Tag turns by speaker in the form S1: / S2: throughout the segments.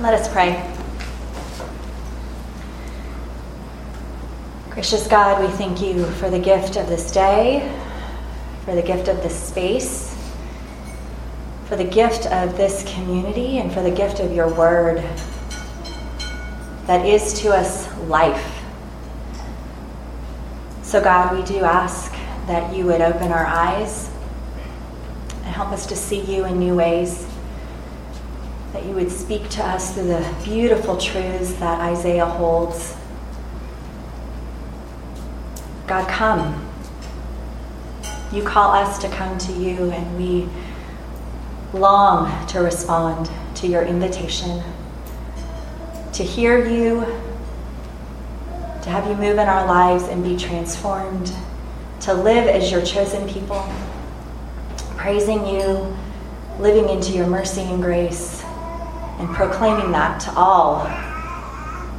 S1: Let us pray. Gracious God, we thank you for the gift of this day, for the gift of this space, for the gift of this community, and for the gift of your word that is to us life. So, God, we do ask that you would open our eyes and help us to see you in new ways that you would speak to us through the beautiful truths that Isaiah holds. God, come. You call us to come to you, and we long to respond to your invitation, to hear you, to have you move in our lives and be transformed, to live as your chosen people, praising you, living into your mercy and grace and proclaiming that to all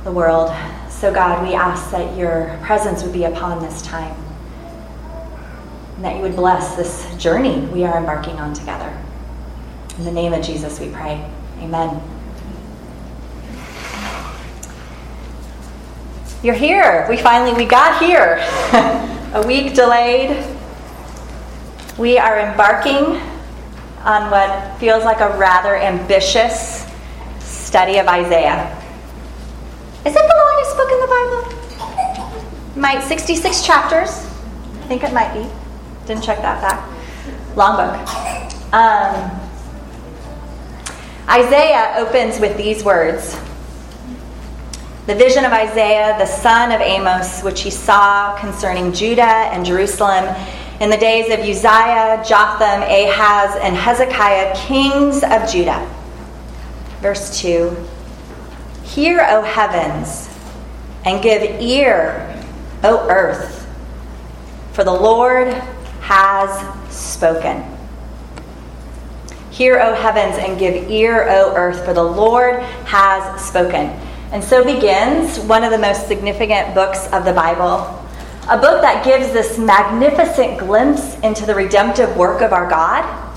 S1: the world. So, God, we ask that your presence would be upon this time and that you would bless this journey we are embarking on together. In the name of Jesus, we pray. Amen. You're here. We finally we got here. a week delayed. We are embarking on what feels like a rather ambitious study of Isaiah. Is it the longest book in the Bible? Might 66 chapters. I think it might be. Didn't check that fact. Long book. Um, Isaiah opens with these words The vision of Isaiah, the son of Amos, which he saw concerning Judah and Jerusalem in the days of Uzziah, Jotham, Ahaz, and Hezekiah, kings of Judah Verse 2 Hear, O heavens, and give ear, O earth, for the Lord has spoken. Hear, O heavens, and give ear, O earth, for the Lord has spoken. And so begins one of the most significant books of the Bible. A book that gives this magnificent glimpse into the redemptive work of our God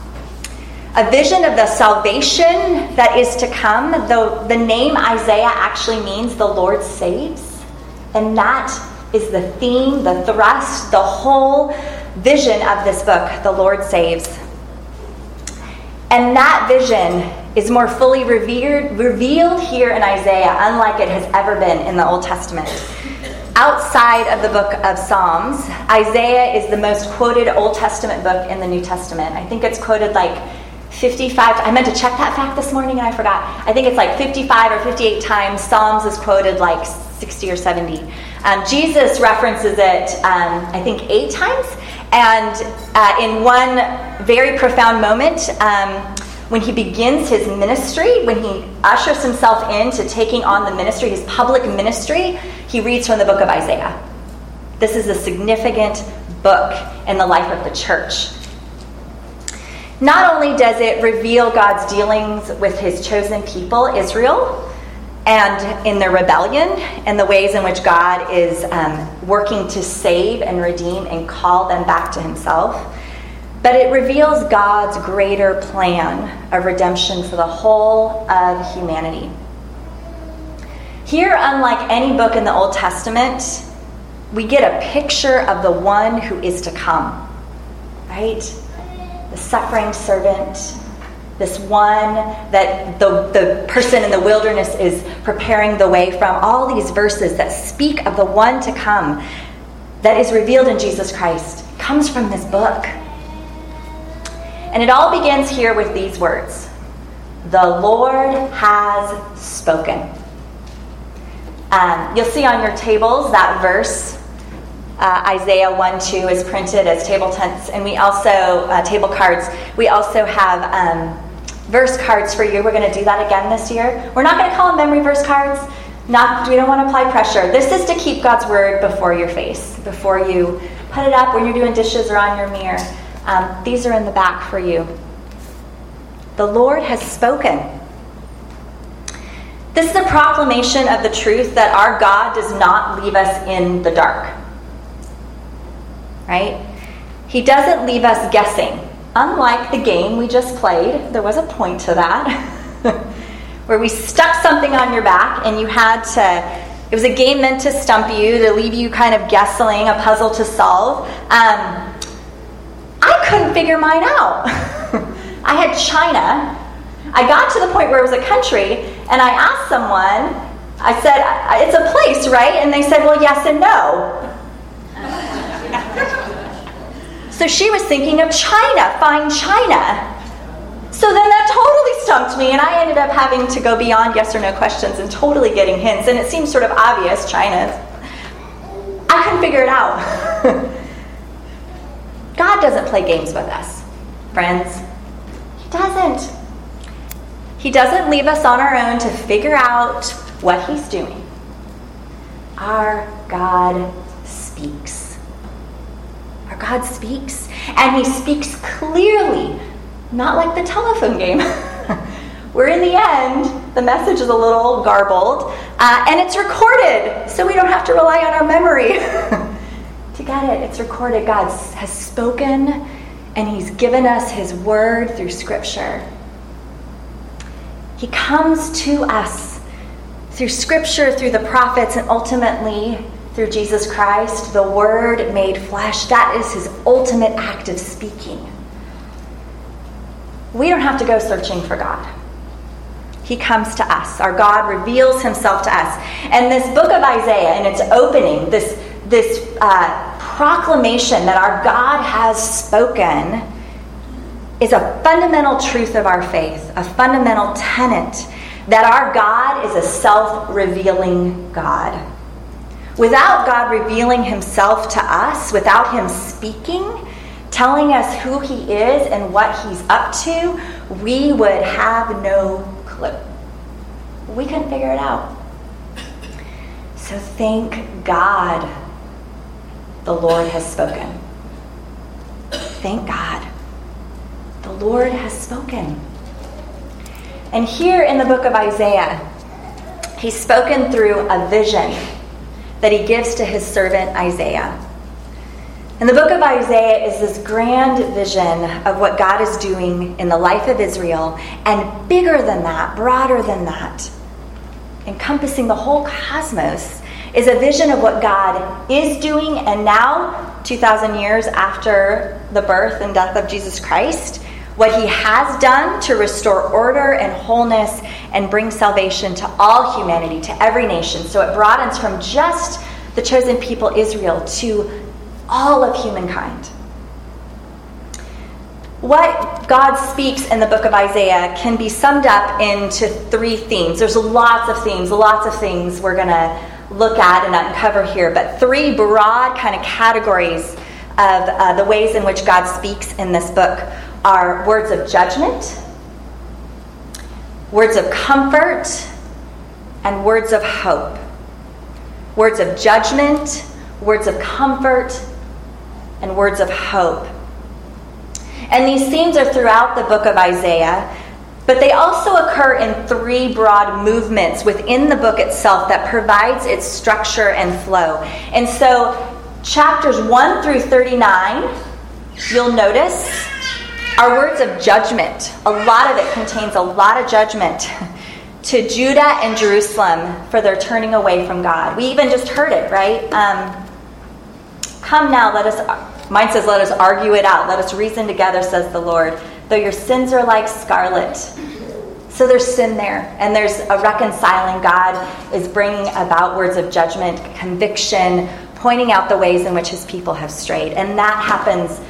S1: a vision of the salvation that is to come. Though the name Isaiah actually means the Lord saves. And that is the theme, the thrust, the whole vision of this book the Lord saves. And that vision is more fully revered, revealed here in Isaiah, unlike it has ever been in the Old Testament. Outside of the book of Psalms, Isaiah is the most quoted Old Testament book in the New Testament. I think it's quoted like 55 i meant to check that fact this morning and i forgot. I think it's like 55 or 58 times psalms is quoted like 60 or 70 um, jesus references it um, i think eight times. And uh, in one very profound moment um, when he begins his ministry when he ushers himself into taking on the ministry his public ministry he reads from the book of isaiah. This is a significant book in the life of the church not only does it reveal God's dealings with his chosen people, Israel, and in their rebellion and the ways in which God is um, working to save and redeem and call them back to himself, but it reveals God's greater plan of redemption for the whole of humanity. Here, unlike any book in the Old Testament, we get a picture of the one who is to come, right? The suffering servant, this one that the, the person in the wilderness is preparing the way from, all these verses that speak of the one to come that is revealed in Jesus Christ comes from this book. And it all begins here with these words The Lord has spoken. Um, you'll see on your tables that verse uh, Isaiah 1 2 is printed as table tents, and we also, uh, table cards, we also have um, verse cards for you. We're going to do that again this year. We're not going to call them memory verse cards. Not, we don't want to apply pressure. This is to keep God's word before your face, before you put it up when you're doing dishes or on your mirror. Um, these are in the back for you. The Lord has spoken. This is a proclamation of the truth that our God does not leave us in the dark right? He doesn't leave us guessing. Unlike the game we just played, there was a point to that. where we stuck something on your back and you had to it was a game meant to stump you, to leave you kind of guessing, a puzzle to solve. Um, I couldn't figure mine out. I had China. I got to the point where it was a country, and I asked someone, I said, It's a place, right? And they said, Well, yes and no. So she was thinking of China, find China. So then that totally stumped me, and I ended up having to go beyond yes or no questions and totally getting hints. And it seems sort of obvious, China. I couldn't figure it out. God doesn't play games with us, friends. He doesn't. He doesn't leave us on our own to figure out what He's doing. Our God speaks. God speaks, and He speaks clearly not like the telephone game. Where in the end, the message is a little garbled uh, and it's recorded, so we don't have to rely on our memory to get it. It's recorded. God has spoken and He's given us His word through Scripture. He comes to us through Scripture, through the prophets, and ultimately through Jesus Christ, the Word made flesh. That is His ultimate act of speaking we don't have to go searching for God. He comes to us. Our God reveals himself to us. And this book of Isaiah, in its opening, this, this uh, proclamation that our God has spoken, is a fundamental truth of our faith, a fundamental tenet that our God is a self revealing God. Without God revealing himself to us, without him speaking, telling us who he is and what he's up to, we would have no clue. We couldn't figure it out. So thank God the Lord has spoken. Thank God. The Lord has spoken. And here in the book of Isaiah, he's spoken through a vision that he gives to his servant Isaiah. And the book of Isaiah is this grand vision of what God is doing in the life of Israel, and bigger than that, broader than that, encompassing the whole cosmos, is a vision of what God is doing, and now, 2,000 years after the birth and death of Jesus Christ, what he has done to restore order and wholeness and bring salvation to all humanity, to every nation. So it broadens from just the chosen people, Israel, to all of humankind. What God speaks in the book of Isaiah can be summed up into three themes. There's lots of themes, lots of things we're going to look at and uncover here, but three broad kind of categories of uh, the ways in which God speaks in this book are words of judgment, words of comfort, and words of hope. Words of judgment, words of comfort, and words of hope. And these themes are throughout the book of Isaiah, but they also occur in three broad movements within the book itself that provides its structure and flow. And so, chapters 1 through 39, you'll notice, are words of judgment. A lot of it contains a lot of judgment to Judah and Jerusalem for their turning away from God. We even just heard it, right? Um, Come now, let us Mine says, Let us argue it out. Let us reason together, says the Lord. Though your sins are like scarlet. So there's sin there, and there's a reconciling. God is bringing about words of judgment, conviction, pointing out the ways in which his people have strayed. And that happens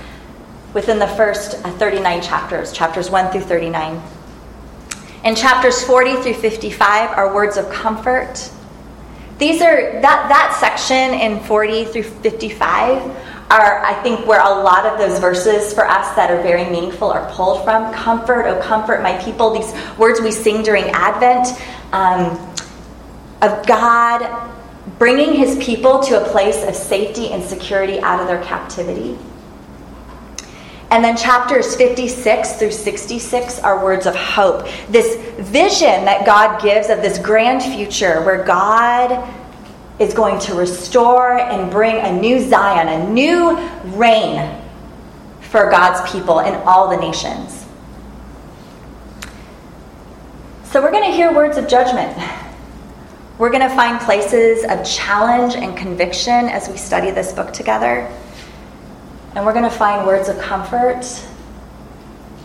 S1: within the first 39 chapters, chapters 1 through 39. In chapters 40 through 55 are words of comfort. These are that, that section in 40 through 55 are, I think, where a lot of those verses for us that are very meaningful are pulled from. Comfort, oh, comfort my people, these words we sing during Advent um, of God bringing his people to a place of safety and security out of their captivity. And then chapters 56 through 66 are words of hope. This vision that God gives of this grand future where God is going to restore and bring a new Zion, a new reign for God's people in all the nations. So we're going to hear words of judgment. We're going to find places of challenge and conviction as we study this book together. And we're going to find words of comfort,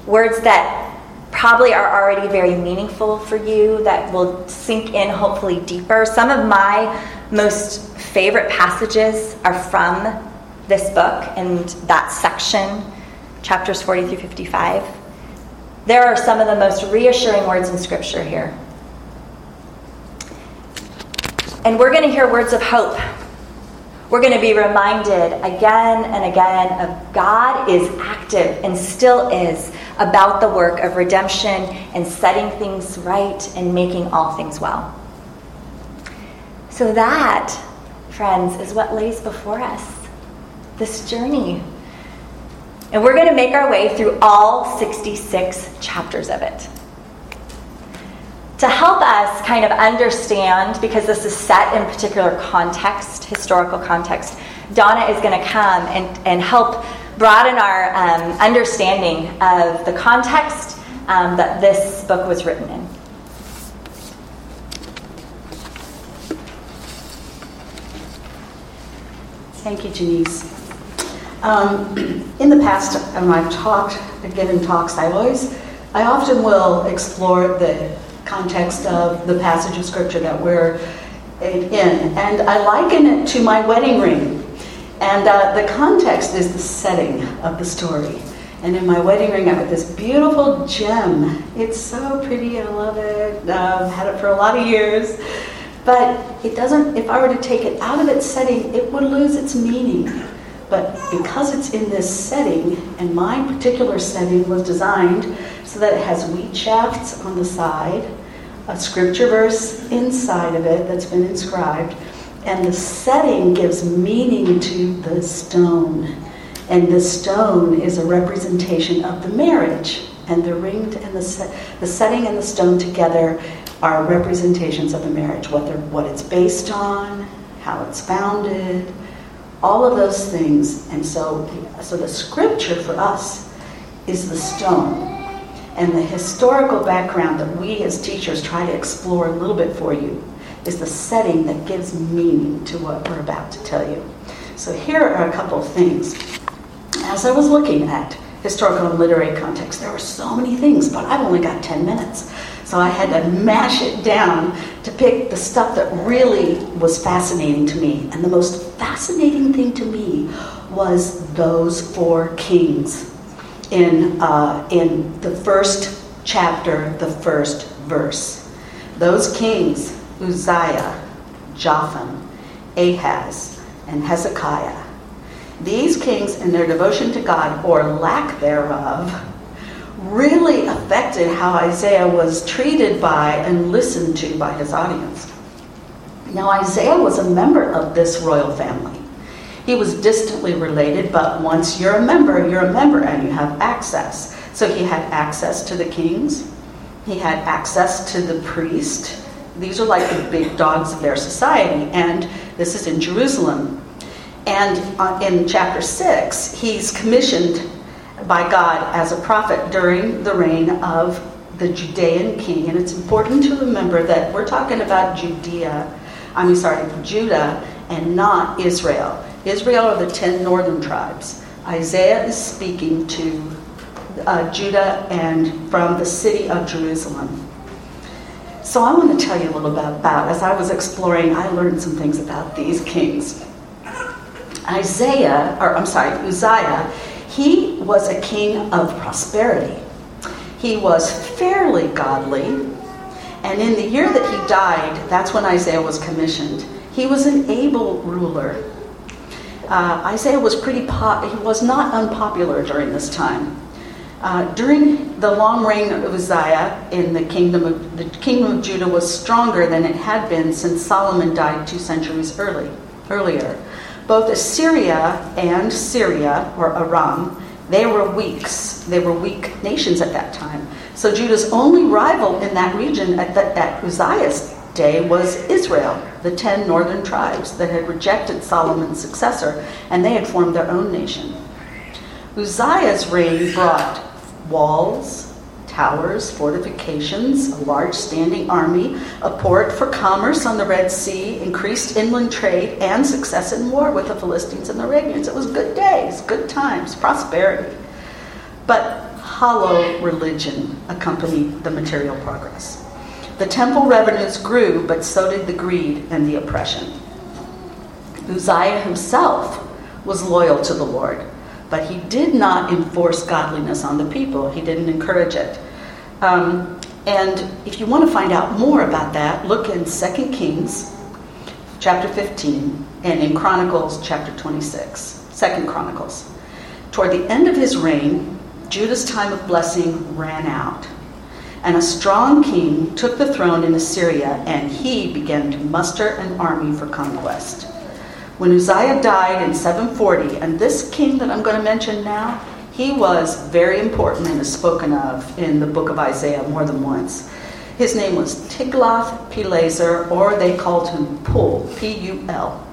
S1: words that probably are already very meaningful for you, that will sink in hopefully deeper. Some of my most favorite passages are from this book and that section, chapters 40 through 55. There are some of the most reassuring words in Scripture here. And we're going to hear words of hope. We're going to be reminded again and again of God is active and still is about the work of redemption and setting things right and making all things well. So, that, friends, is what lays before us this journey. And we're going to make our way through all 66 chapters of it to help us kind of understand, because this is set in particular context, historical context, Donna is going to come and, and help broaden our um, understanding of the context um, that this book was written in.
S2: Thank you, Janice. Um, in the past, when I've talked, given talks, I always, I often will explore the context of the passage of scripture that we're in. And I liken it to my wedding ring. And uh, the context is the setting of the story. And in my wedding ring, I have got this beautiful gem. It's so pretty. I love it. I've had it for a lot of years. But it doesn't, if I were to take it out of its setting, it would lose its meaning. But because it's in this setting, and my particular setting was designed so that it has wheat shafts on the side, a scripture verse inside of it that's been inscribed, and the setting gives meaning to the stone. And the stone is a representation of the marriage. And the ring and the, set, the setting and the stone together are representations of the marriage, what, what it's based on, how it's founded, all of those things. And so, so the scripture for us is the stone. And the historical background that we as teachers try to explore a little bit for you is the setting that gives meaning to what we're about to tell you. So here are a couple of things. As I was looking at historical and literary context, there were so many things, but I've only got 10 minutes. So I had to mash it down to pick the stuff that really was fascinating to me. And the most fascinating thing to me was those four kings in, uh, in the first chapter, the first verse. Those kings, Uzziah, Jotham, Ahaz, and Hezekiah. These kings, and their devotion to God, or lack thereof, really affected how Isaiah was treated by and listened to by his audience. Now, Isaiah was a member of this royal family. He was distantly related, but once you're a member, you're a member and you have access. So he had access to the kings, he had access to the priest. These are like the big dogs of their society, and this is in Jerusalem. And uh, in chapter 6, he's commissioned by God as a prophet during the reign of the Judean king. And it's important to remember that we're talking about Judea, I mean, sorry, Judah and not Israel. Israel are the ten northern tribes. Isaiah is speaking to uh, Judah and from the city of Jerusalem. So I want to tell you a little bit about, as I was exploring, I learned some things about these kings. Isaiah, or I'm sorry, Uzziah, he was a king of prosperity. He was fairly godly. And in the year that he died, that's when Isaiah was commissioned. He was an able ruler. Uh, Isaiah was pretty he was not unpopular during this time. Uh, during the long reign of Uzziah in the kingdom of the kingdom of Judah was stronger than it had been since Solomon died two centuries early, earlier. Both Assyria and Syria, or Aram, they were weaks. They were weak nations at that time. So Judah's only rival in that region at, the, at Uzziah's day was Israel, the ten northern tribes that had rejected Solomon's successor, and they had formed their own nation. Uzziah's reign brought walls, towers, fortifications, a large standing army, a port for commerce on the Red Sea, increased inland trade, and success in war with the Philistines and the Arabians. It was good days, good times, prosperity. But hollow religion accompanied the material progress. The temple revenues grew, but so did the greed and the oppression. Uzziah himself was loyal to the Lord, but he did not enforce godliness on the people. He didn't encourage it. Um, and if you want to find out more about that, look in 2 Kings chapter 15 and in Chronicles chapter 26. 2 Chronicles. Toward the end of his reign, Judah's time of blessing ran out. And a strong king took the throne in Assyria, and he began to muster an army for conquest. When Uzziah died in 740, and this king that I'm going to mention now, he was very important and is spoken of in the book of Isaiah more than once. His name was Tiglath-Pileser, or they called him Pul, P-U-L,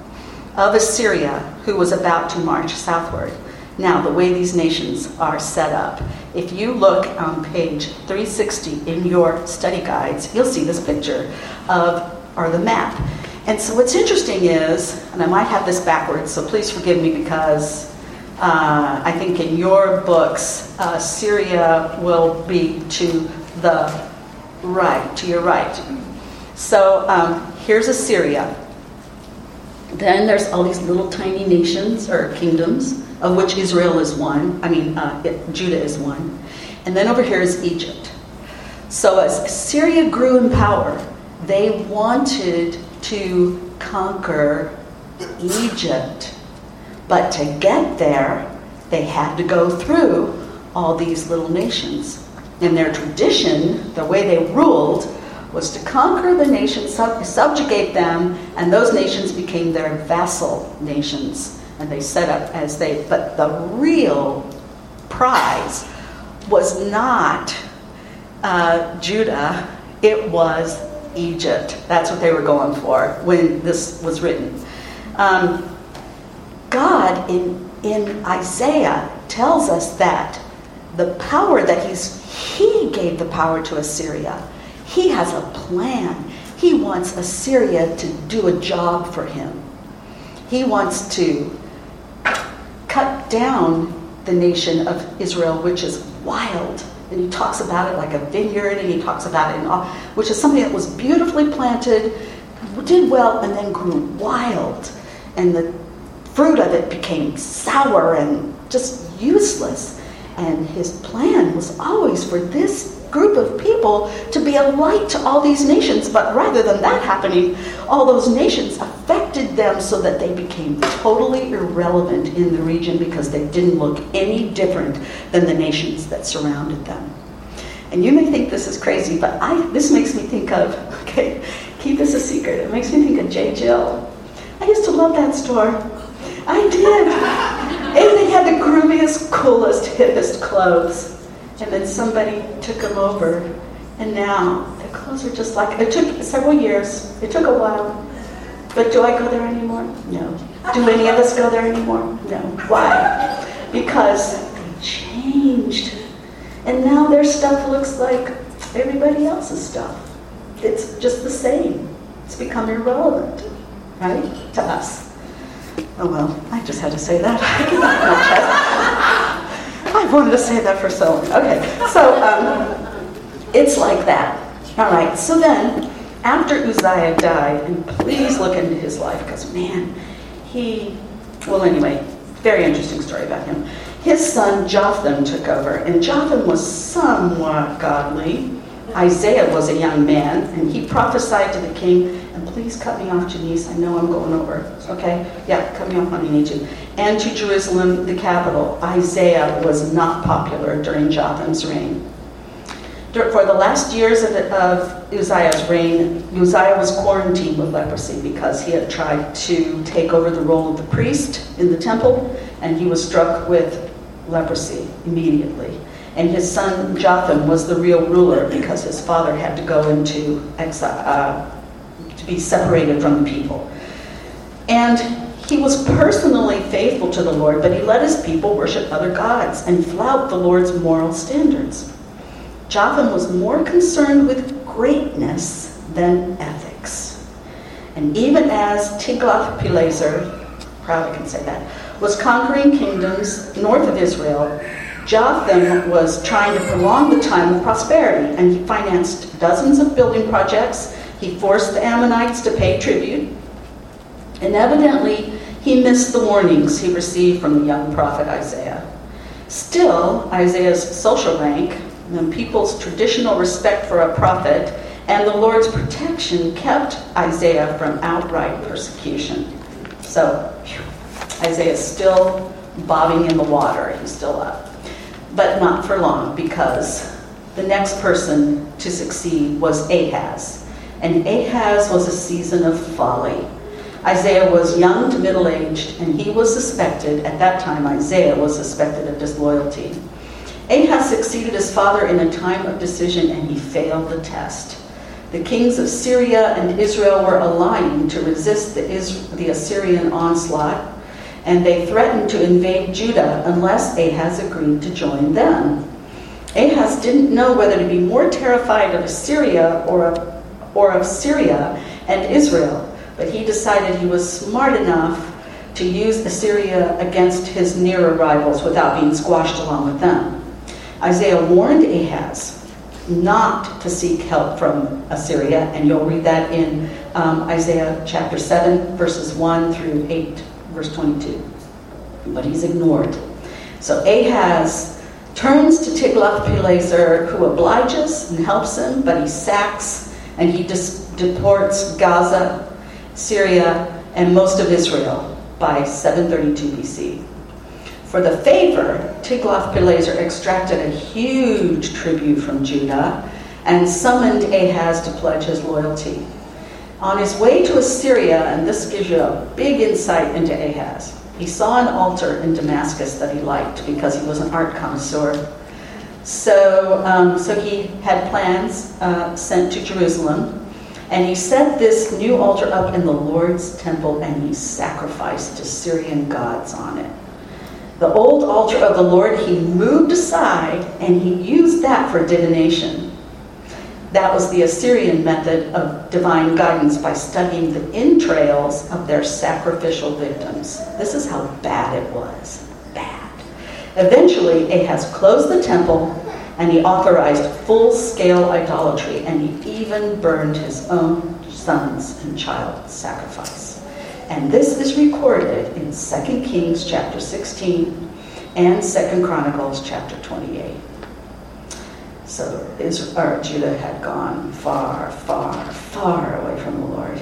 S2: of Assyria, who was about to march southward. Now, the way these nations are set up, if you look on page 360 in your study guides, you'll see this picture of, or the map. And so what's interesting is, and I might have this backwards, so please forgive me because uh, I think in your books, uh, Syria will be to the right, to your right. So um, here's Assyria. Then there's all these little tiny nations or kingdoms of which Israel is one. I mean, uh, it, Judah is one. And then over here is Egypt. So as Syria grew in power, they wanted to conquer Egypt. But to get there, they had to go through all these little nations. In their tradition, the way they ruled was to conquer the nations, sub- subjugate them, and those nations became their vassal nations and they set up as they, but the real prize was not uh, Judah, it was Egypt. That's what they were going for when this was written. Um, God in, in Isaiah tells us that the power that he's, he gave the power to Assyria. He has a plan. He wants Assyria to do a job for him. He wants to down the nation of Israel, which is wild. And he talks about it like a vineyard, and he talks about it, in which is something that was beautifully planted, did well, and then grew wild. And the fruit of it became sour and just useless. And his plan was always for this group of people to be a light to all these nations. But rather than that happening, all those nations affected them so that they became totally irrelevant in the region because they didn't look any different than the nations that surrounded them. And you may think this is crazy, but I, this makes me think of, okay, keep this a secret. It makes me think of J. Jill. I used to love that store. I did. And they had the grooviest, coolest, hippest clothes. And then somebody took them over, and now the clothes are just like it took several years. It took a while. But do I go there anymore? No. Do any of us go there anymore? No. Why? Because they changed. And now their stuff looks like everybody else's stuff. It's just the same. It's become irrelevant, right? To us. Oh well, I just had to say that. I've wanted to say that for so long. Okay, so um, it's like that. All right, so then after Uzziah died, and please look into his life because, man, he, well, anyway, very interesting story about him. His son Jotham took over, and Jotham was somewhat godly. Isaiah was a young man, and he prophesied to the king please cut me off, Janice. I know I'm going over. Okay? Yeah, cut me off when you need to. And to Jerusalem, the capital. Isaiah was not popular during Jotham's reign. For the last years of, of Uzziah's reign, Uzziah was quarantined with leprosy because he had tried to take over the role of the priest in the temple, and he was struck with leprosy immediately. And his son Jotham was the real ruler because his father had to go into exile, uh, be separated from the people. And he was personally faithful to the Lord, but he let his people worship other gods and flout the Lord's moral standards. Jotham was more concerned with greatness than ethics. And even as Tiglath-Pileser, proud I can say that, was conquering kingdoms north of Israel, Jotham was trying to prolong the time of prosperity, and he financed dozens of building projects. He forced the Ammonites to pay tribute. And evidently, he missed the warnings he received from the young prophet Isaiah. Still, Isaiah's social rank and people's traditional respect for a prophet and the Lord's protection kept Isaiah from outright persecution. So, Isaiah is still bobbing in the water. He's still up. But not for long, because the next person to succeed was Ahaz. And Ahaz was a season of folly. Isaiah was young to middle aged, and he was suspected, at that time, Isaiah was suspected of disloyalty. Ahaz succeeded his father in a time of decision, and he failed the test. The kings of Syria and Israel were aligning to resist the, Is- the Assyrian onslaught, and they threatened to invade Judah unless Ahaz agreed to join them. Ahaz didn't know whether to be more terrified of Assyria or of, or of Syria and Israel, but he decided he was smart enough to use Assyria against his nearer rivals without being squashed along with them. Isaiah warned Ahaz not to seek help from Assyria, and you'll read that in um, Isaiah chapter 7, verses 1 through 8, verse 22. But he's ignored. So Ahaz turns to Tiglath-Pileser, who obliges and helps him, but he sacks and he dis- deports Gaza, Syria, and most of Israel by 732 BC. For the favor, Tiglath-Pileser extracted a huge tribute from Judah and summoned Ahaz to pledge his loyalty. On his way to Assyria, and this gives you a big insight into Ahaz, he saw an altar in Damascus that he liked because he was an art connoisseur. So, um, so he had plans uh, sent to Jerusalem, and he set this new altar up in the Lord's temple, and he sacrificed to Syrian gods on it. The old altar of the Lord he moved aside, and he used that for divination. That was the Assyrian method of divine guidance by studying the entrails of their sacrificial victims. This is how bad it was. Eventually, Ahaz closed the temple and he authorized full scale idolatry and he even burned his own sons in child sacrifice. And this is recorded in 2 Kings chapter 16 and 2 Chronicles chapter 28. So Israel, Judah had gone far, far, far away from the Lord.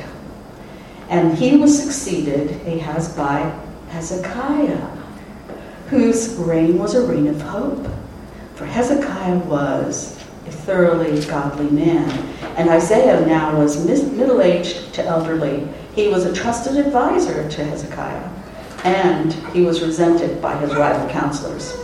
S2: And he was succeeded, Ahaz, by Hezekiah, whose reign was a reign of hope. For Hezekiah was a thoroughly godly man. And Isaiah now was middle aged to elderly. He was a trusted advisor to Hezekiah, and he was resented by his rival counselors.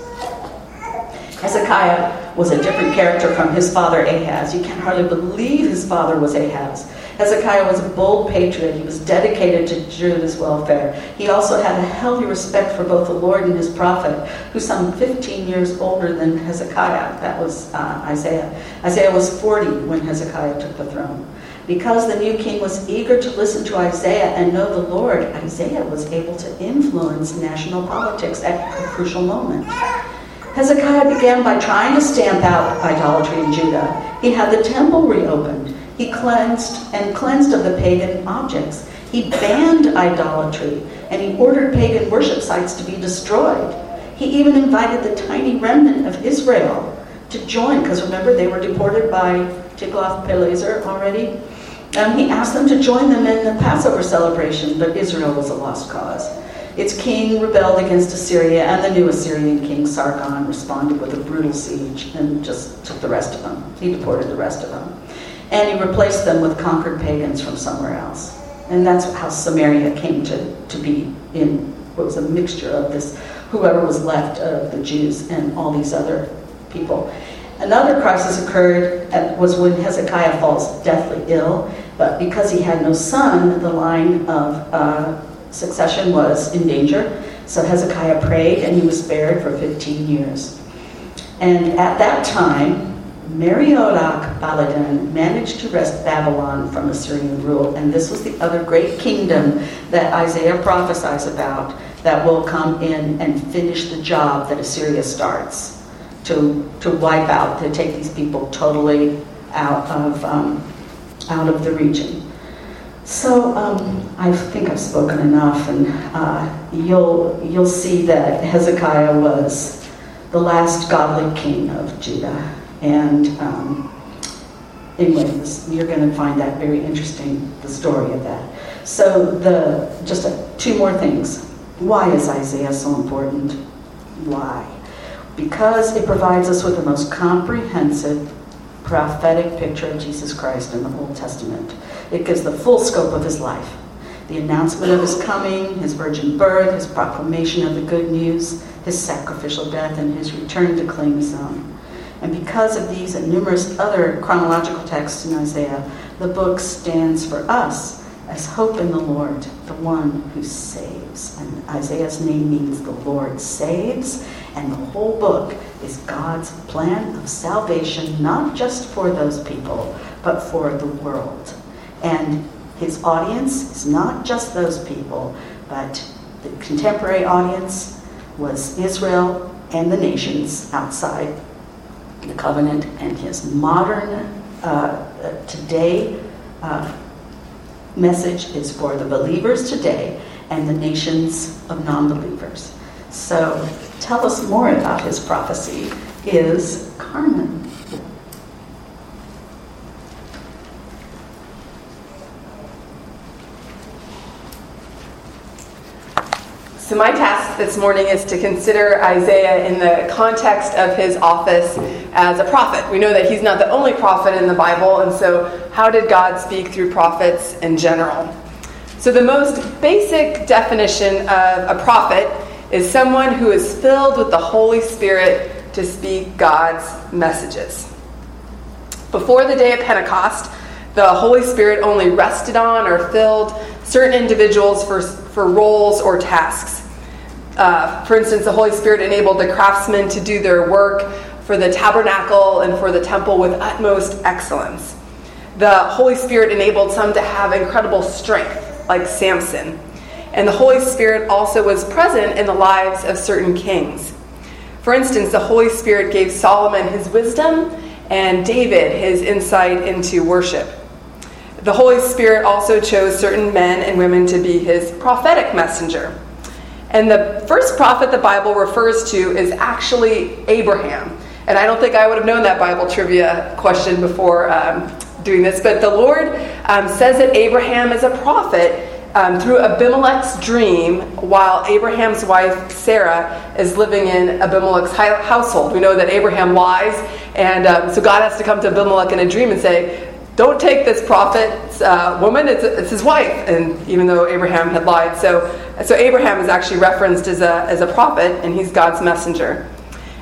S2: Hezekiah was a different character from his father Ahaz. You can hardly believe his father was Ahaz. Hezekiah was a bold patriot. He was dedicated to Judah's welfare. He also had a healthy respect for both the Lord and his prophet, who's some 15 years older than Hezekiah. That was uh, Isaiah. Isaiah was 40 when Hezekiah took the throne. Because the new king was eager to listen to Isaiah and know the Lord, Isaiah was able to influence national politics at a crucial moment. Hezekiah began by trying to stamp out idolatry in Judah. He had the temple reopened. He cleansed and cleansed of the pagan objects. He banned idolatry and he ordered pagan worship sites to be destroyed. He even invited the tiny remnant of Israel to join, because remember, they were deported by Tiglath-Pileser already. And he asked them to join them in the Passover celebration, but Israel was a lost cause. Its king rebelled against Assyria, and the new Assyrian king Sargon responded with a brutal siege and just took the rest of them. He deported the rest of them. And he replaced them with conquered pagans from somewhere else. And that's how Samaria came to, to be in what was a mixture of this, whoever was left of the Jews and all these other people. Another crisis occurred at, was when Hezekiah falls deathly ill, but because he had no son, the line of uh, succession was in danger. So Hezekiah prayed and he was spared for 15 years. And at that time, Merodach Baladan managed to wrest Babylon from Assyrian rule, and this was the other great kingdom that Isaiah prophesies about that will come in and finish the job that Assyria starts to, to wipe out, to take these people totally out of, um, out of the region. So um, I think I've spoken enough, and uh, you'll, you'll see that Hezekiah was the last godly king of Judah. And um, anyway, this, you're going to find that very interesting, the story of that. So the just a, two more things. Why is Isaiah so important? Why? Because it provides us with the most comprehensive prophetic picture of Jesus Christ in the Old Testament. It gives the full scope of his life the announcement of his coming, his virgin birth, his proclamation of the good news, his sacrificial death, and his return to claim his own. And because of these and numerous other chronological texts in Isaiah, the book stands for us as hope in the Lord, the one who saves. And Isaiah's name means the Lord saves, and the whole book is God's plan of salvation, not just for those people, but for the world. And his audience is not just those people, but the contemporary audience was Israel and the nations outside the covenant and his modern uh, today uh, message is for the believers today and the nations of non-believers. So tell us more about his prophecy is Carmen.
S3: So, my task this morning is to consider Isaiah in the context of his office as a prophet. We know that he's not the only prophet in the Bible, and so, how did God speak through prophets in general? So, the most basic definition of a prophet is someone who is filled with the Holy Spirit to speak God's messages. Before the day of Pentecost, the Holy Spirit only rested on or filled certain individuals for, for roles or tasks. Uh, for instance, the Holy Spirit enabled the craftsmen to do their work for the tabernacle and for the temple with utmost excellence. The Holy Spirit enabled some to have incredible strength, like Samson. And the Holy Spirit also was present in the lives of certain kings. For instance, the Holy Spirit gave Solomon his wisdom and David his insight into worship. The Holy Spirit also chose certain men and women to be his prophetic messenger. And the first prophet the Bible refers to is actually Abraham. And I don't think I would have known that Bible trivia question before um, doing this, but the Lord um, says that Abraham is a prophet um, through Abimelech's dream while Abraham's wife Sarah is living in Abimelech's household. We know that Abraham lies, and um, so God has to come to Abimelech in a dream and say, don't take this prophet's uh, woman, it's, it's his wife. And even though Abraham had lied. So, so Abraham is actually referenced as a, as a prophet, and he's God's messenger.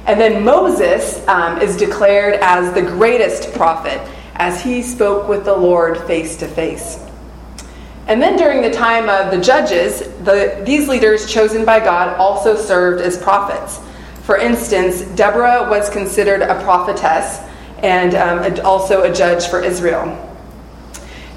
S3: And then Moses um, is declared as the greatest prophet as he spoke with the Lord face to face. And then during the time of the judges, the, these leaders chosen by God also served as prophets. For instance, Deborah was considered a prophetess and um, also a judge for Israel.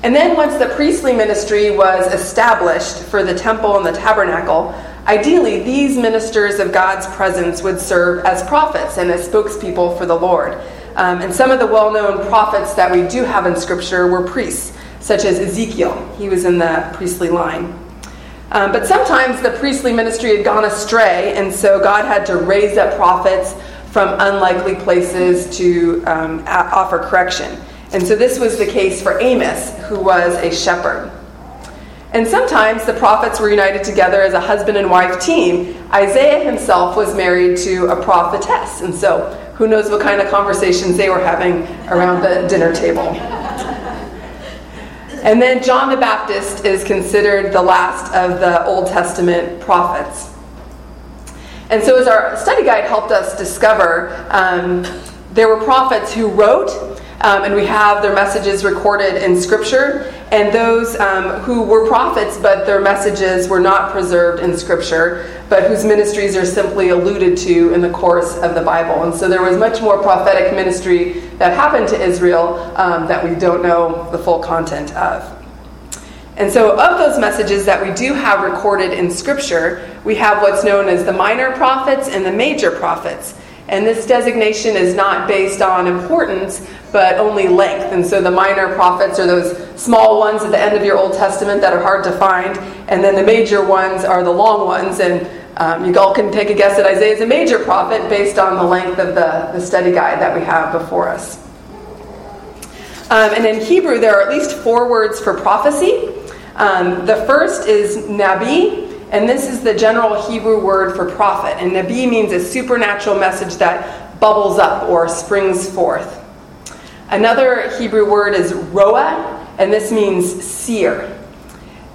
S3: And then, once the priestly ministry was established for the temple and the tabernacle, ideally these ministers of God's presence would serve as prophets and as spokespeople for the Lord. Um, and some of the well known prophets that we do have in Scripture were priests, such as Ezekiel. He was in the priestly line. Um, but sometimes the priestly ministry had gone astray, and so God had to raise up prophets from unlikely places to um, offer correction. And so this was the case for Amos, who was a shepherd. And sometimes the prophets were united together as a husband and wife team. Isaiah himself was married to a prophetess. And so who knows what kind of conversations they were having around the dinner table. And then John the Baptist is considered the last of the Old Testament prophets. And so, as our study guide helped us discover, um, there were prophets who wrote um, and we have their messages recorded in Scripture, and those um, who were prophets, but their messages were not preserved in Scripture, but whose ministries are simply alluded to in the course of the Bible. And so there was much more prophetic ministry that happened to Israel um, that we don't know the full content of. And so, of those messages that we do have recorded in Scripture, we have what's known as the minor prophets and the major prophets. And this designation is not based on importance, but only length. And so the minor prophets are those small ones at the end of your Old Testament that are hard to find. And then the major ones are the long ones. And um, you all can take a guess that Isaiah is a major prophet based on the length of the, the study guide that we have before us. Um, and in Hebrew, there are at least four words for prophecy. Um, the first is nabi, and this is the general Hebrew word for prophet. And nabi means a supernatural message that bubbles up or springs forth. Another Hebrew word is roa, and this means seer.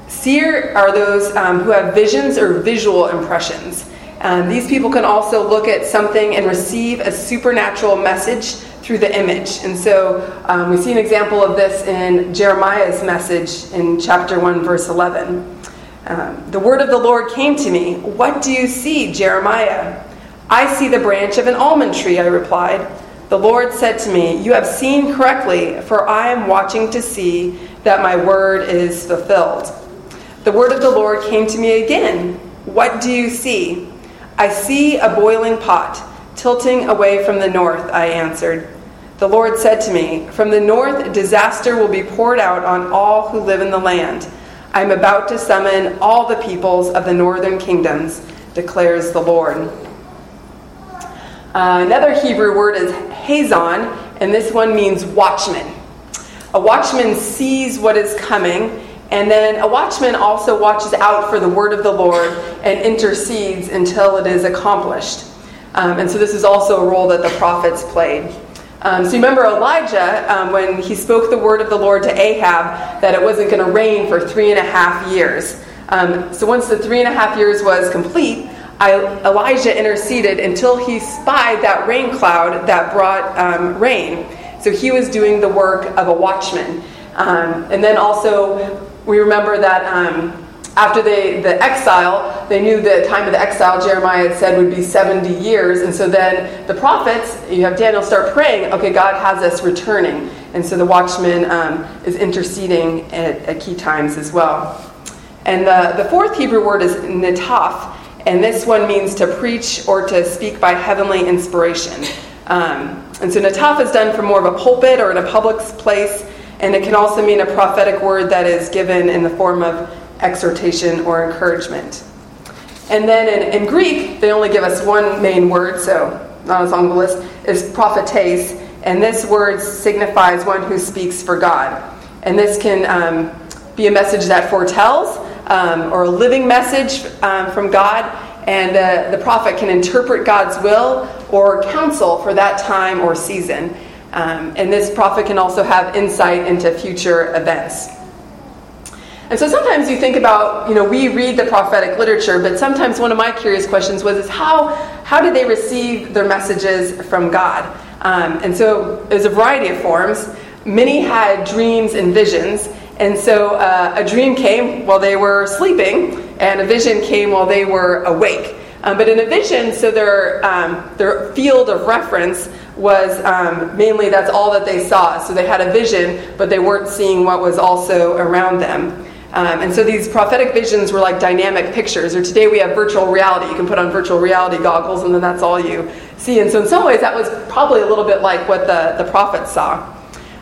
S3: Seer are those um, who have visions or visual impressions. Um, these people can also look at something and receive a supernatural message through the image. And so um, we see an example of this in Jeremiah's message in chapter 1, verse 11. Um, the word of the Lord came to me. What do you see, Jeremiah? I see the branch of an almond tree, I replied. The Lord said to me, You have seen correctly, for I am watching to see that my word is fulfilled. The word of the Lord came to me again. What do you see? I see a boiling pot, tilting away from the north, I answered. The Lord said to me, From the north, disaster will be poured out on all who live in the land. I am about to summon all the peoples of the northern kingdoms, declares the Lord. Uh, another Hebrew word is hazon, and this one means watchman. A watchman sees what is coming, and then a watchman also watches out for the word of the Lord and intercedes until it is accomplished. Um, and so, this is also a role that the prophets played. Um, so you remember Elijah um, when he spoke the word of the Lord to Ahab that it wasn't going to rain for three and a half years. Um, so once the three and a half years was complete, I, Elijah interceded until he spied that rain cloud that brought um, rain. So he was doing the work of a watchman. Um, and then also, we remember that um, after they, the exile, they knew the time of the exile, Jeremiah had said, would be 70 years. And so then the prophets, you have Daniel start praying, okay, God has us returning. And so the watchman um, is interceding at, at, key times as well. And the, the fourth Hebrew word is netaf, and this one means to preach or to speak by heavenly inspiration. Um, and so netaf is done from more of a pulpit or in a public place, and it can also mean a prophetic word that is given in the form of exhortation, or encouragement. And then in, in, Greek, they only give us one main word, so not as long of a list, is prophetes. And this word signifies one who speaks for God. And this can um, be a message that foretells um, or a living message um, from God. And the prophet can interpret God's will or counsel for that time or season. Um, and this prophet can also have insight into future events. And so sometimes you think about, you know, we read the prophetic literature, but sometimes one of my curious questions was, is how, how did they receive their messages from God? Um, and so there's a variety of forms. Many had dreams and visions. And so uh, a dream came while they were sleeping, and a vision came while they were awake. Um, but in a vision, so their, um, their field of reference was um, mainly that's all that they saw. So they had a vision, but they weren't seeing what was also around them. Um, and so these prophetic visions were like dynamic pictures, or today we have virtual reality. You can put on virtual reality goggles, and then that's all you see. And so, in some ways, that was probably a little bit like what the, the prophets saw.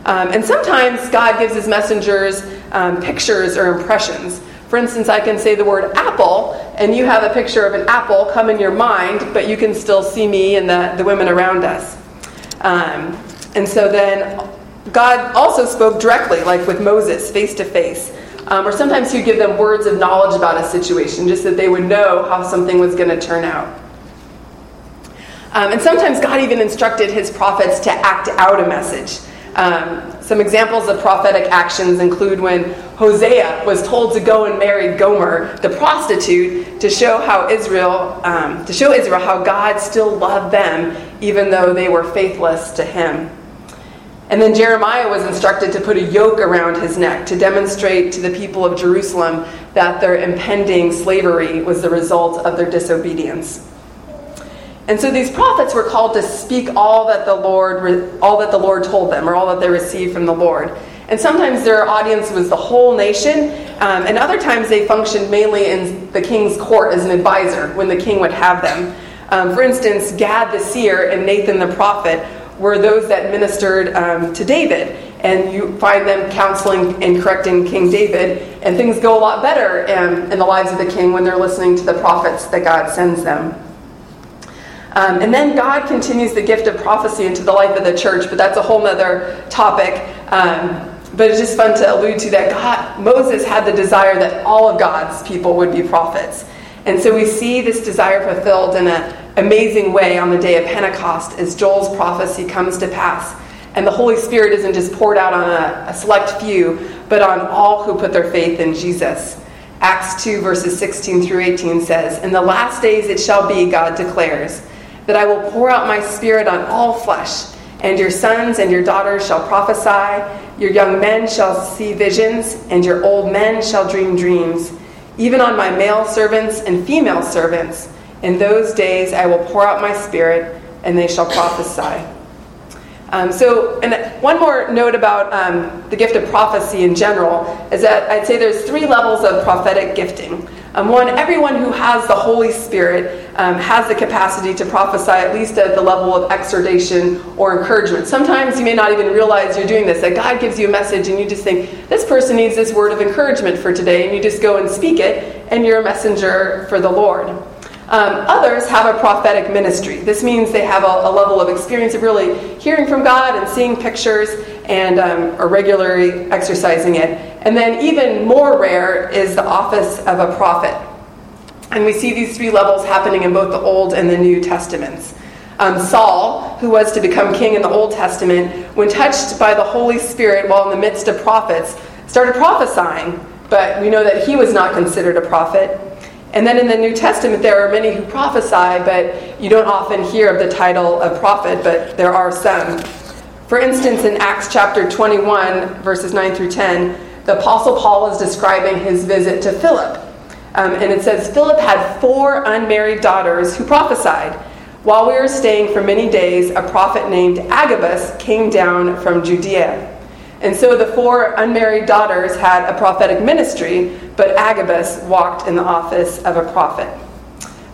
S3: Um, and sometimes God gives his messengers um, pictures or impressions. For instance, I can say the word apple, and you have a picture of an apple come in your mind, but you can still see me and the, the women around us. Um, and so then God also spoke directly, like with Moses, face to face. Um, or sometimes he'd give them words of knowledge about a situation, just that they would know how something was going to turn out. Um, and sometimes God even instructed his prophets to act out a message. Um, some examples of prophetic actions include when Hosea was told to go and marry Gomer, the prostitute, to show how Israel, um, to show Israel how God still loved them, even though they were faithless to Him. And then Jeremiah was instructed to put a yoke around his neck to demonstrate to the people of Jerusalem that their impending slavery was the result of their disobedience. And so these prophets were called to speak all that the Lord all that the Lord told them or all that they received from the Lord. And sometimes their audience was the whole nation, um, and other times they functioned mainly in the king's court as an advisor when the king would have them. Um, for instance, Gad the seer and Nathan the prophet were those that ministered um, to David. And you find them counseling and correcting King David, and things go a lot better um, in the lives of the king when they're listening to the prophets that God sends them. Um, and then God continues the gift of prophecy into the life of the church, but that's a whole other topic. Um, but it's just fun to allude to that God, Moses had the desire that all of God's people would be prophets. And so we see this desire fulfilled in an amazing way on the day of Pentecost as Joel's prophecy comes to pass. And the Holy Spirit isn't just poured out on a, a select few, but on all who put their faith in Jesus. Acts 2, verses 16 through 18 says, In the last days it shall be, God declares, that I will pour out my spirit on all flesh, and your sons and your daughters shall prophesy, your young men shall see visions, and your old men shall dream dreams even on my male servants and female servants. In those days I will pour out my spirit, and they shall prophesy. Um, so, and one more note about um, the gift of prophecy in general is that I'd say there's three levels of prophetic gifting. Um, one, everyone who has the Holy Spirit um, has the capacity to prophesy at least at the level of exhortation or encouragement. Sometimes you may not even realize you're doing this, that God gives you a message and you just think, this person needs this word of encouragement for today, and you just go and speak it, and you're a messenger for the Lord. Um, others have a prophetic ministry. This means they have a, a, level of experience of really hearing from God and seeing pictures and um, are regularly exercising it. And then, even more rare is the office of a prophet. And we see these three levels happening in both the Old and the New Testaments. Um, Saul, who was to become king in the Old Testament, when touched by the Holy Spirit while in the midst of prophets, started prophesying, but we know that he was not considered a prophet. And then in the New Testament, there are many who prophesy, but you don't often hear of the title of prophet, but there are some. For instance, in Acts chapter 21, verses 9 through 10, the Apostle Paul is describing his visit to Philip. Um, and it says, Philip had four unmarried daughters who prophesied. While we were staying for many days, a prophet named Agabus came down from Judea. And so the four unmarried daughters had a prophetic ministry, but Agabus walked in the office of a prophet.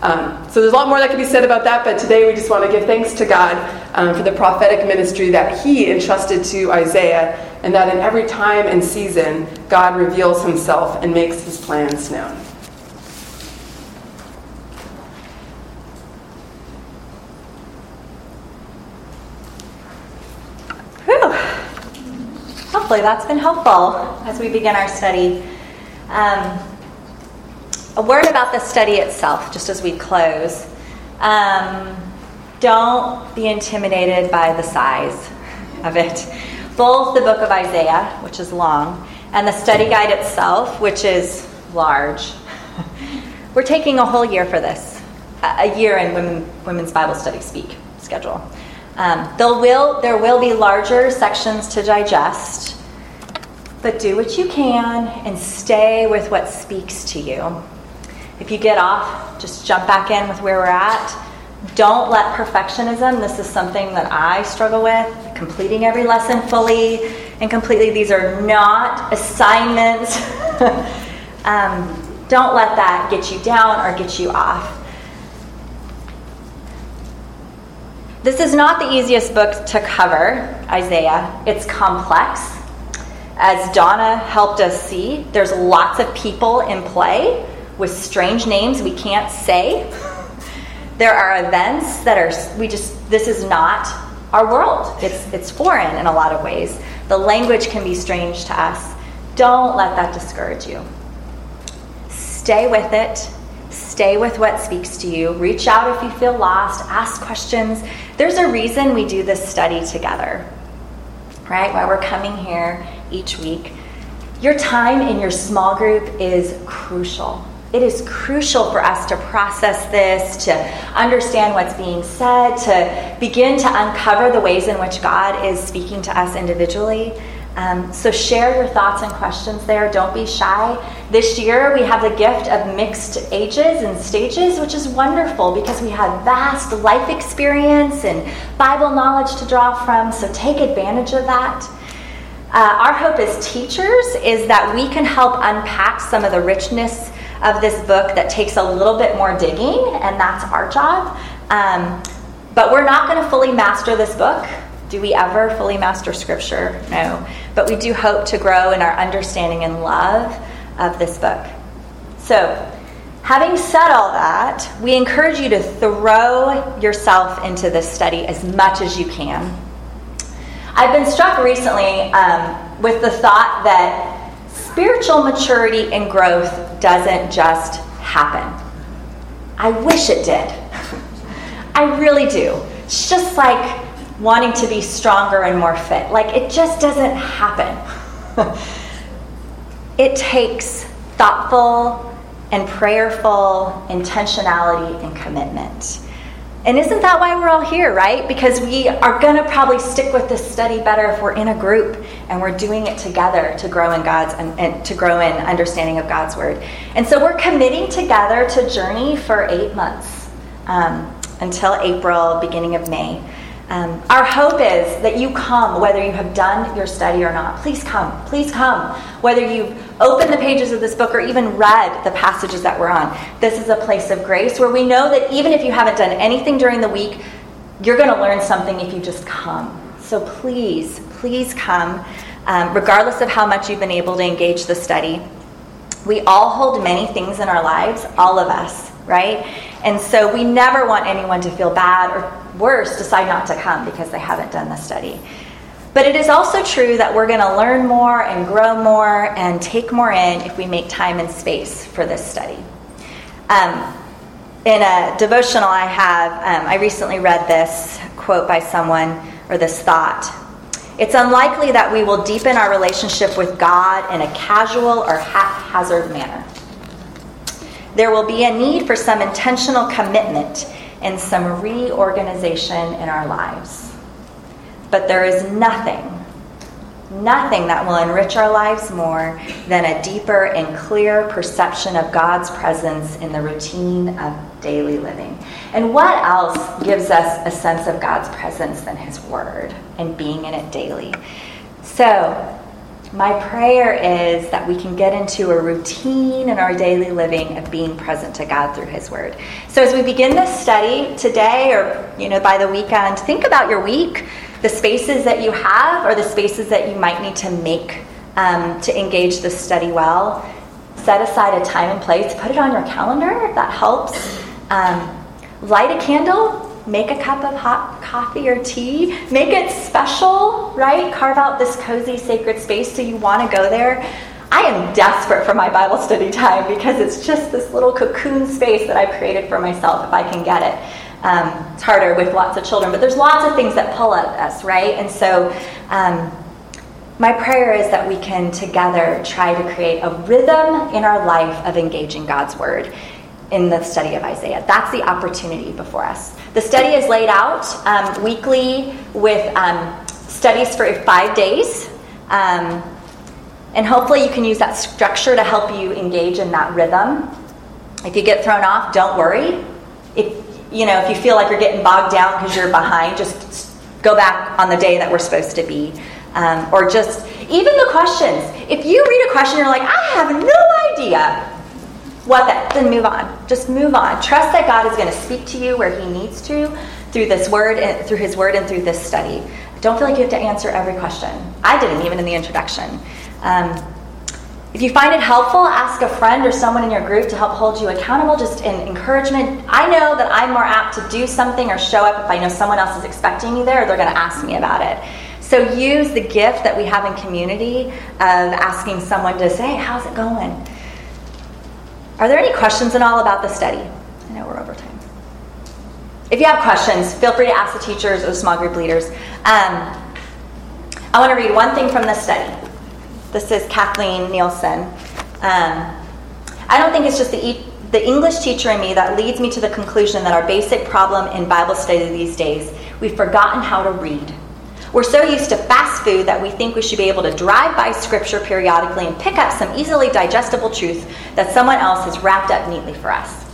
S3: Um, so there's a lot more that can be said about that, but today we just want to give thanks to God um, for the prophetic ministry that He entrusted to Isaiah, and that in every time and season, God reveals Himself and makes His plans known.
S1: Hopefully, that's been helpful as we begin our study. Um, a word about the study itself, just as we close. Um, don't be intimidated by the size of it. Both the book of Isaiah, which is long, and the study guide itself, which is large. We're taking a whole year for this, a year in women, Women's Bible Study Speak schedule. Um, there, will, there will be larger sections to digest, but do what you can and stay with what speaks to you. If you get off, just jump back in with where we're at. Don't let perfectionism, this is something that I struggle with, completing every lesson fully and completely. These are not assignments. um, don't let that get you down or get you off. This is not the easiest book to cover, Isaiah. It's complex. As Donna helped us see, there's lots of people in play with strange names we can't say. There are events that are, we just, this is not our world. It's, it's foreign in a lot of ways. The language can be strange to us. Don't let that discourage you. Stay with it Stay with what speaks to you. Reach out if you feel lost. Ask questions. There's a reason we do this study together, right? Why we're coming here each week. Your time in your small group is crucial. It is crucial for us to process this, to understand what's being said, to begin to uncover the ways in which God is speaking to us individually. Um, so share your thoughts and questions there. Don't be shy. This year we have the gift of mixed ages and stages, which is wonderful because we have vast life experience and Bible knowledge to draw from. So take advantage of that. Uh, our hope as teachers is that we can help unpack some of the richness of this book that takes a little bit more digging, and that's our job. Um, but we're not going to fully master this book. Do we ever fully master Scripture? No. But we do hope to grow in our understanding and love of this book. So, having said all that, we encourage you to throw yourself into this study as much as you can. I've been struck recently um, with the thought that spiritual maturity and growth doesn't just happen. I wish it did. I really do. It's just like wanting to be stronger and more fit. Like it just doesn't happen. it takes thoughtful and prayerful intentionality and commitment. And isn't that why we're all here, right? Because we are going to probably stick with this study better if we're in a group and we're doing it together to grow in God's and, and, to grow in understanding of God's word. And so we're committing together to journey for eight months um, until April, beginning of May. Um, our hope is that you come, whether you have done your study or not. Please come. Please come. Whether you've opened the pages of this book or even read the passages that we're on, this is a place of grace where we know that even if you haven't done anything during the week, you're going to learn something if you just come. So please, please come, um, regardless of how much you've been able to engage the study. We all hold many things in our lives, all of us, right? And so we never want anyone to feel bad or worse, decide not to come because they haven't done the study. But it is also true that we're going to learn more and grow more and take more in if we make time and space for this study. Um, in a devotional I have, um, I recently read this quote by someone or this thought. It's unlikely that we will deepen our relationship with God in a casual or haphazard manner. There will be a need for some intentional commitment and some reorganization in our lives. But there is nothing, nothing that will enrich our lives more than a deeper and clear perception of God's presence in the routine of daily living. And what else gives us a sense of God's presence than His Word and being in it daily? So, my prayer is that we can get into a routine in our daily living of being present to God through His Word. So as we begin this study today, or you know by the weekend, think about your week, the spaces that you have, or the spaces that you might need to make um, to engage this study well. Set aside a time and place. Put it on your calendar if that helps. Um, light a candle make a cup of hot coffee or tea, make it special, right? Carve out this cozy, sacred space so you want to go there. I am desperate for my Bible study time because it's just this little cocoon space that I've created for myself if I can get it. Um, it's harder with lots of children, but there's lots of things that pull at us, right? And so, um, my prayer is that we can together try to create a rhythm in our life of engaging God's Word in the study of Isaiah. That's the opportunity before us. The study is laid out um, weekly with um, studies for five days. Um, and hopefully, you can use that structure to help you engage in that rhythm. If you get thrown off, don't worry. If you know if you feel like you're getting bogged down because you're behind, just go back on the day that we're supposed to be, um, or just even the questions. If you read a question, you're like, I have no idea what that then move on. Just move on. Trust that god is going to speak to you where he needs to through this word and through his word and through this study. Don't feel like you have to answer every question. I didn't even in the introduction. Um, if you find it helpful ask a friend or someone in your group to help hold you accountable just in encouragement. I know that i'm more apt to do something or show up if i know someone else is expecting me there or they're going to ask me about it. So use the gift that we have in community of asking someone to say hey how's it going are there any questions at all about the study? I know we're over time. If you have questions, feel free to ask the teachers or small group leaders. Um, I want to read one thing from the study. This is Kathleen Nielsen. Um, I don't think it's just the, the English teacher in me that leads me to the conclusion that our basic problem in Bible study these days, we've forgotten how to read. We're so used to fast food that we think we should be able to drive by scripture periodically and pick up some easily digestible truth that someone else has wrapped up neatly for us.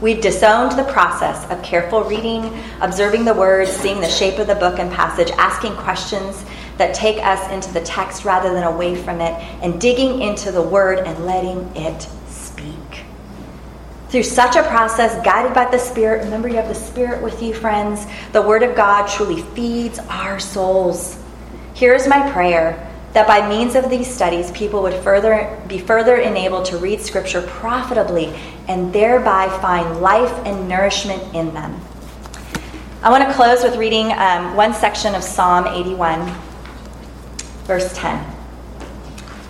S1: We've disowned the process of careful reading, observing the words, seeing the shape of the book and passage, asking questions that take us into the text rather than away from it, and digging into the word and letting it. Through such a process, guided by the Spirit, remember you have the Spirit with you, friends, the Word of God truly feeds our souls. Here is my prayer that by means of these studies, people would further, be further enabled to read Scripture profitably and thereby find life and nourishment in them. I want to close with reading um, one section of Psalm 81, verse 10.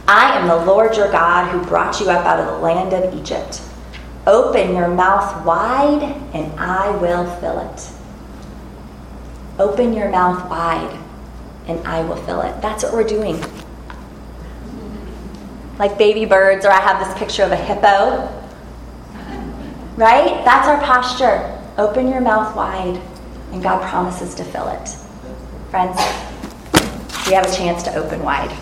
S1: I am the Lord your God who brought you up out of the land of Egypt. Open your mouth wide, and I will fill it. Open your mouth wide, and I will fill it. That's what we're doing. Like baby birds, or I have this picture of a hippo. Right? That's our posture. Open your mouth wide, and God promises to fill it. Friends, we have a chance to open wide.